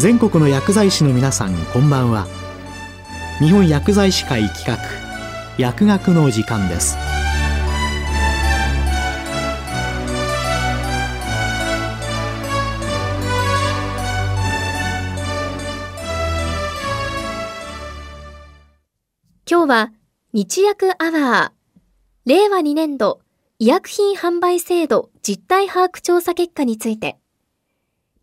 全国の薬剤師の皆さんこんばんは。日本薬剤師会企画薬学の時間です。今日は日薬アワー令和2年度医薬品販売制度実態把握調査結果について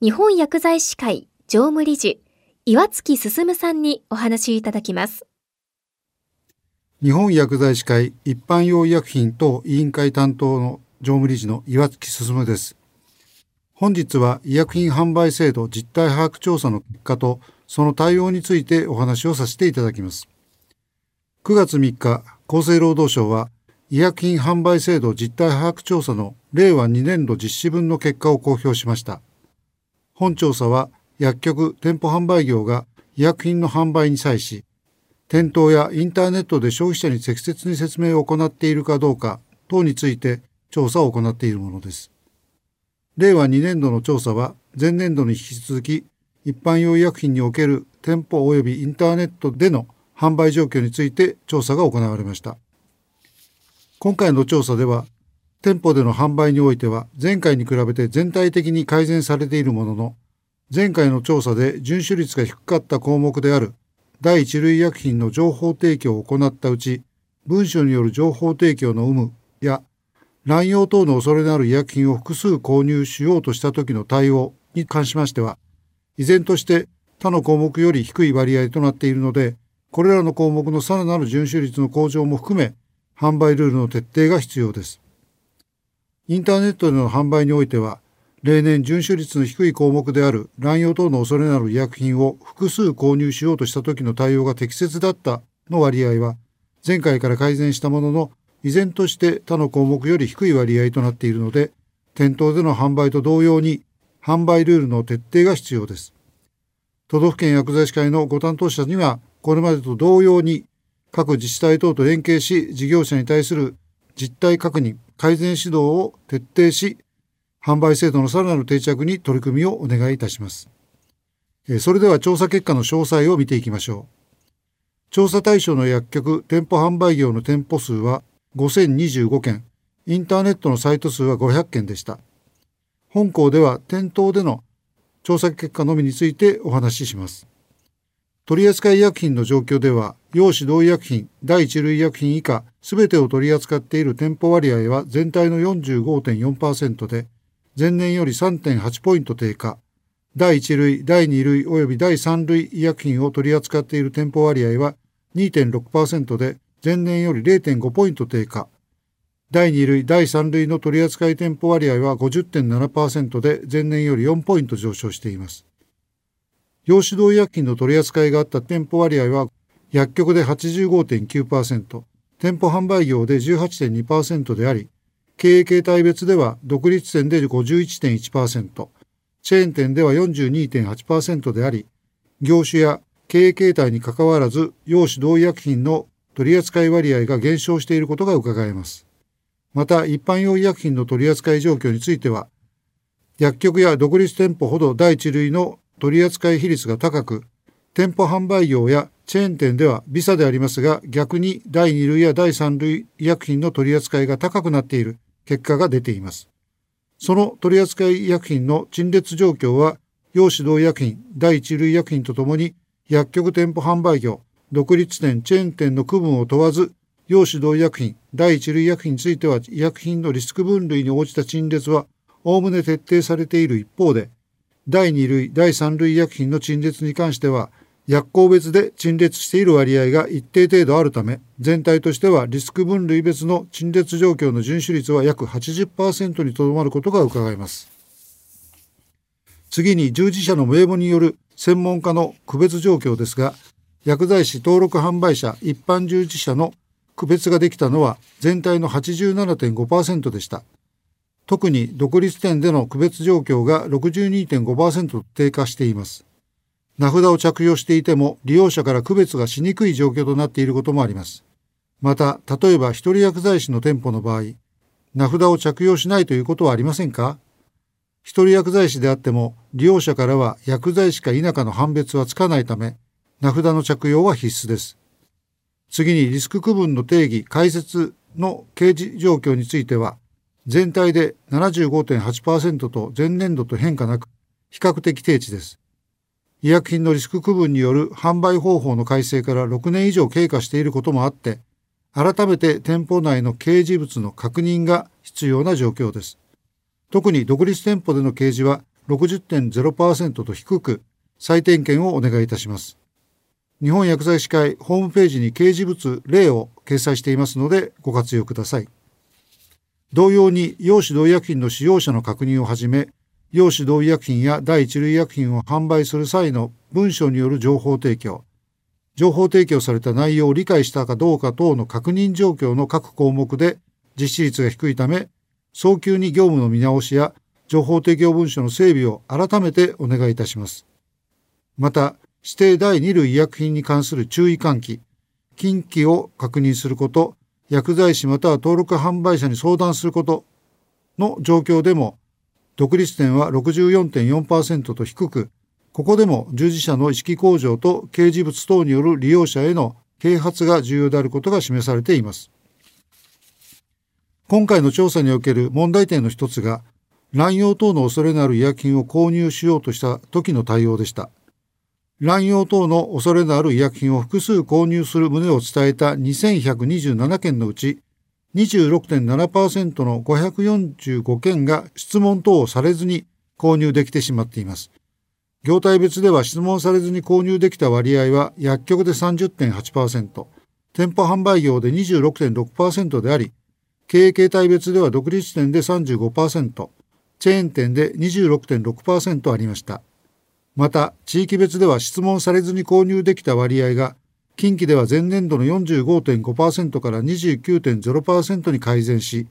日本薬剤師会常務理事岩月進さんにお話しいただきます。日本薬剤師会一般用医薬品等委員会担当の常務理事の岩月進です。本日は医薬品販売制度実態把握調査の結果とその対応についてお話をさせていただきます。9月3日、厚生労働省は医薬品販売制度実態把握調査の令和2年度実施分の結果を公表しました。本調査は薬局・店舗販売業が医薬品の販売に際し、店頭やインターネットで消費者に適切に説明を行っているかどうか等について調査を行っているものです。令和2年度の調査は前年度に引き続き一般用医薬品における店舗及びインターネットでの販売状況について調査が行われました。今回の調査では、店舗での販売においては前回に比べて全体的に改善されているものの、前回の調査で遵守率が低かった項目である第一類医薬品の情報提供を行ったうち、文書による情報提供の有無や乱用等の恐れのある医薬品を複数購入しようとした時の対応に関しましては、依然として他の項目より低い割合となっているので、これらの項目のさらなる遵守率の向上も含め、販売ルールの徹底が必要です。インターネットでの販売においては、例年遵守率の低い項目である乱用等の恐れのある医薬品を複数購入しようとした時の対応が適切だったの割合は、前回から改善したものの、依然として他の項目より低い割合となっているので、店頭での販売と同様に、販売ルールの徹底が必要です。都道府県薬剤師会のご担当者には、これまでと同様に各自治体等と連携し事業者に対する実態確認、改善指導を徹底し、販売制度のさらなる定着に取り組みをお願いいたします。それでは調査結果の詳細を見ていきましょう。調査対象の薬局、店舗販売業の店舗数は5025件、インターネットのサイト数は500件でした。本校では店頭での調査結果のみについてお話しします。取扱医薬品の状況では、用指導医薬品、第一類医薬品以下、すべてを取り扱っている店舗割合は全体の45.4%で、前年より3.8ポイント低下。第一類、第二類及び第三類医薬品を取り扱っている店舗割合は2.6%で、前年より0.5ポイント低下。第二類、第三類の取扱店舗割合は50.7%で、前年より4ポイント上昇しています。用指導医薬品の取り扱いがあった店舗割合は薬局で85.9%、店舗販売業で18.2%であり、経営形態別では独立店で51.1%、チェーン店では42.8%であり、業種や経営形態にかかわらず、用指導医薬品の取扱い割合が減少していることが伺えます。また、一般用医薬品の取扱い状況については、薬局や独立店舗ほど第一類の取扱い比率が高く、店舗販売業やチェーン店では微差でありますが、逆に第2類や第3類医薬品の取り扱いが高くなっている結果が出ています。その取扱医薬品の陳列状況は、用指導医薬品、第1類医薬品とともに、薬局店舗販売業、独立店、チェーン店の区分を問わず、用指導医薬品、第1類医薬品については医薬品のリスク分類に応じた陳列は、おおむね徹底されている一方で、第2類、第3類医薬品の陳列に関しては、薬効別で陳列している割合が一定程度あるため、全体としてはリスク分類別の陳列状況の遵守率は約80%にとどまることが伺えます。次に従事者の名簿による専門家の区別状況ですが、薬剤師登録販売者一般従事者の区別ができたのは全体の87.5%でした。特に独立店での区別状況が62.5%低下しています。名札を着用していても利用者から区別がしにくい状況となっていることもあります。また、例えば一人薬剤師の店舗の場合、名札を着用しないということはありませんか？一人薬剤師であっても利用者からは薬剤師か否かの判別はつかないため、名札の着用は必須です。次にリスク区分の定義、解説の掲示状況については、全体で75.8%と前年度と変化なく、比較的低値です。医薬品のリスク区分による販売方法の改正から6年以上経過していることもあって、改めて店舗内の掲示物の確認が必要な状況です。特に独立店舗での掲示は60.0%と低く、再点検をお願いいたします。日本薬剤師会ホームページに掲示物例を掲載していますのでご活用ください。同様に、用指導医薬品の使用者の確認をはじめ、用指導医薬品や第一類医薬品を販売する際の文書による情報提供、情報提供された内容を理解したかどうか等の確認状況の各項目で実施率が低いため、早急に業務の見直しや情報提供文書の整備を改めてお願いいたします。また、指定第2類医薬品に関する注意喚起、近畿を確認すること、薬剤師または登録販売者に相談することの状況でも、独立点は64.4%と低く、ここでも従事者の意識向上と掲示物等による利用者への啓発が重要であることが示されています。今回の調査における問題点の一つが、乱用等の恐れのある医薬品を購入しようとした時の対応でした。乱用等の恐れのある医薬品を複数購入する旨を伝えた2127件のうち、26.7%の545件が質問等をされずに購入できてしまっています。業態別では質問されずに購入できた割合は薬局で30.8%、店舗販売業で26.6%であり、経営形態別では独立店で35%、チェーン店で26.6%ありました。また、地域別では質問されずに購入できた割合が、近畿では前年度の45.5%から29.0%に改善し、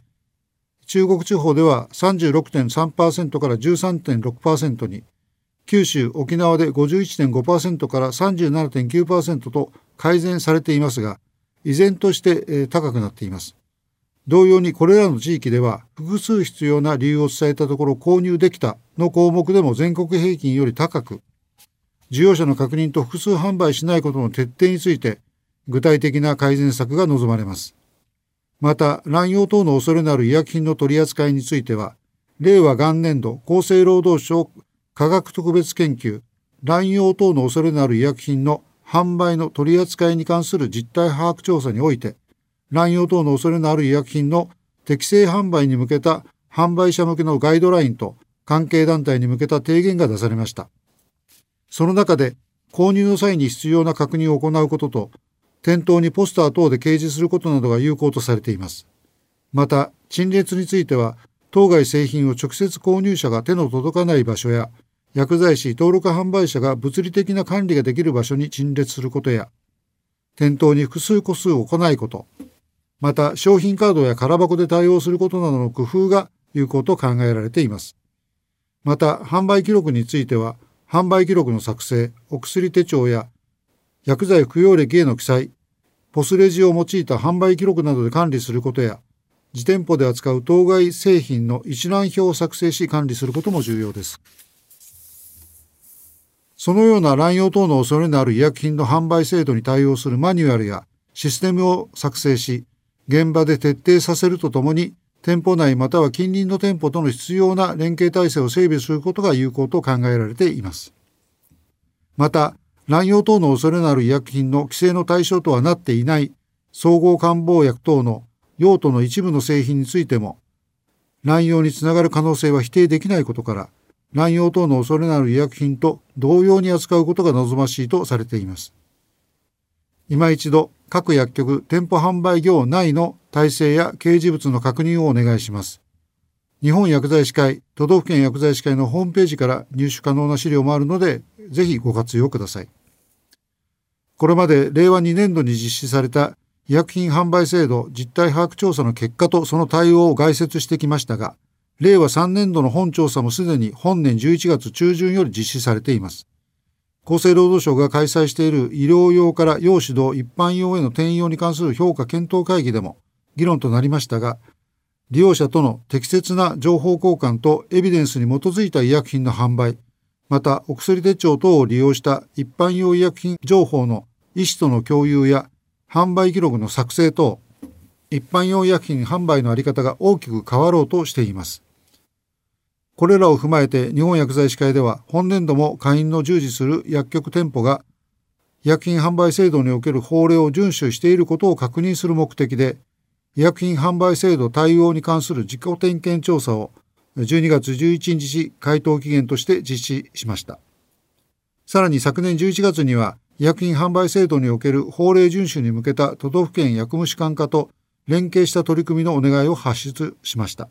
中国地方では36.3%から13.6%に、九州、沖縄で51.5%から37.9%と改善されていますが、依然として高くなっています。同様にこれらの地域では複数必要な理由を伝えたところ購入できたの項目でも全国平均より高く、需要者の確認と複数販売しないことの徹底について具体的な改善策が望まれます。また、乱用等の恐れのある医薬品の取り扱いについては、令和元年度厚生労働省科学特別研究、乱用等の恐れのある医薬品の販売の取り扱いに関する実態把握調査において、乱用等の恐れのある医薬品の適正販売に向けた販売者向けのガイドラインと関係団体に向けた提言が出されました。その中で、購入の際に必要な確認を行うことと、店頭にポスター等で掲示することなどが有効とされています。また、陳列については、当該製品を直接購入者が手の届かない場所や、薬剤師登録販売者が物理的な管理ができる場所に陳列することや、店頭に複数個数を行いこと、また商品カードや空箱で対応することなどの工夫が有効と考えられています。また、販売記録については、販売記録の作成、お薬手帳や薬剤服用歴への記載、ポスレジを用いた販売記録などで管理することや、自店舗で扱う当該製品の一覧表を作成し管理することも重要です。そのような乱用等の恐れのある医薬品の販売制度に対応するマニュアルやシステムを作成し、現場で徹底させるとともに、店舗内または近隣の店舗との必要な連携体制を整備することが有効と考えられています。また、乱用等の恐れのある医薬品の規制の対象とはなっていない総合感冒薬等の用途の一部の製品についても、乱用につながる可能性は否定できないことから、乱用等の恐れのある医薬品と同様に扱うことが望ましいとされています。今一度、各薬局、店舗販売業内の体制や掲示物の確認をお願いします。日本薬剤師会、都道府県薬剤師会のホームページから入手可能な資料もあるので、ぜひご活用ください。これまで令和2年度に実施された医薬品販売制度実態把握調査の結果とその対応を概説してきましたが、令和3年度の本調査もすでに本年11月中旬より実施されています。厚生労働省が開催している医療用から用指導一般用への転用に関する評価検討会議でも議論となりましたが、利用者との適切な情報交換とエビデンスに基づいた医薬品の販売、またお薬手帳等を利用した一般用医薬品情報の医師との共有や販売記録の作成等一般用医薬品販売の在り方が大きく変わろうとしています。これらを踏まえて日本薬剤師会では本年度も会員の従事する薬局店舗が医薬品販売制度における法令を遵守していることを確認する目的で医薬品販売制度対応に関する自己点検調査を12月11日回答期限として実施しました。さらに昨年11月には医薬品販売制度における法令遵守に向けた都道府県薬務士官課と連携した取り組みのお願いを発出しました。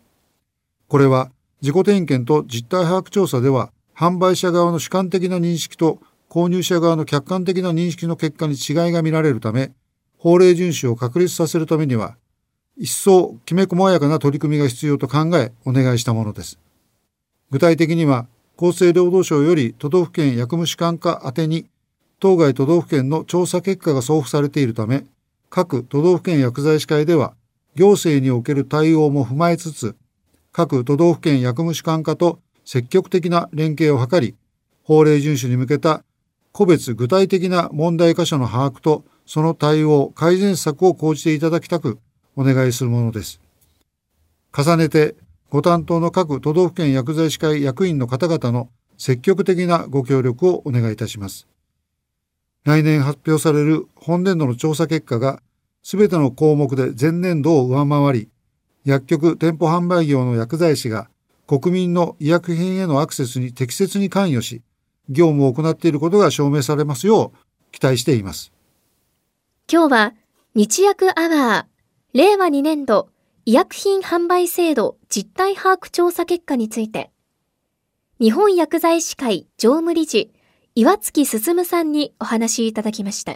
これは自己点検と実態把握調査では販売者側の主観的な認識と購入者側の客観的な認識の結果に違いが見られるため法令遵守を確立させるためには一層きめ細やかな取り組みが必要と考えお願いしたものです。具体的には厚生労働省より都道府県薬務士官課宛に当該都道府県の調査結果が送付されているため各都道府県薬剤師会では行政における対応も踏まえつつ各都道府県薬務士官課と積極的な連携を図り法令遵守に向けた個別具体的な問題箇所の把握とその対応改善策を講じていただきたくお願いするものです。重ねて、ご担当の各都道府県薬剤師会役員の方々の積極的なご協力をお願いいたします。来年発表される本年度の調査結果が、すべての項目で前年度を上回り、薬局店舗販売業の薬剤師が国民の医薬品へのアクセスに適切に関与し、業務を行っていることが証明されますよう期待しています。今日は日薬アワー令和2年度医薬品販売制度実態把握調査結果について、日本薬剤師会常務理事、岩月進さんにお話いただきました。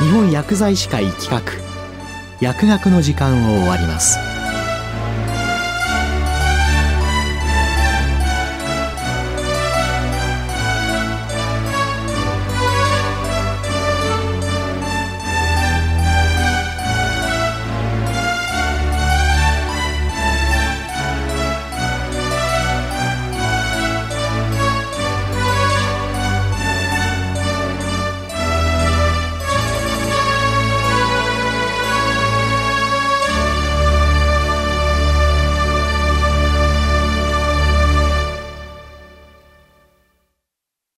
日本薬剤師会企画薬学の時間を終わります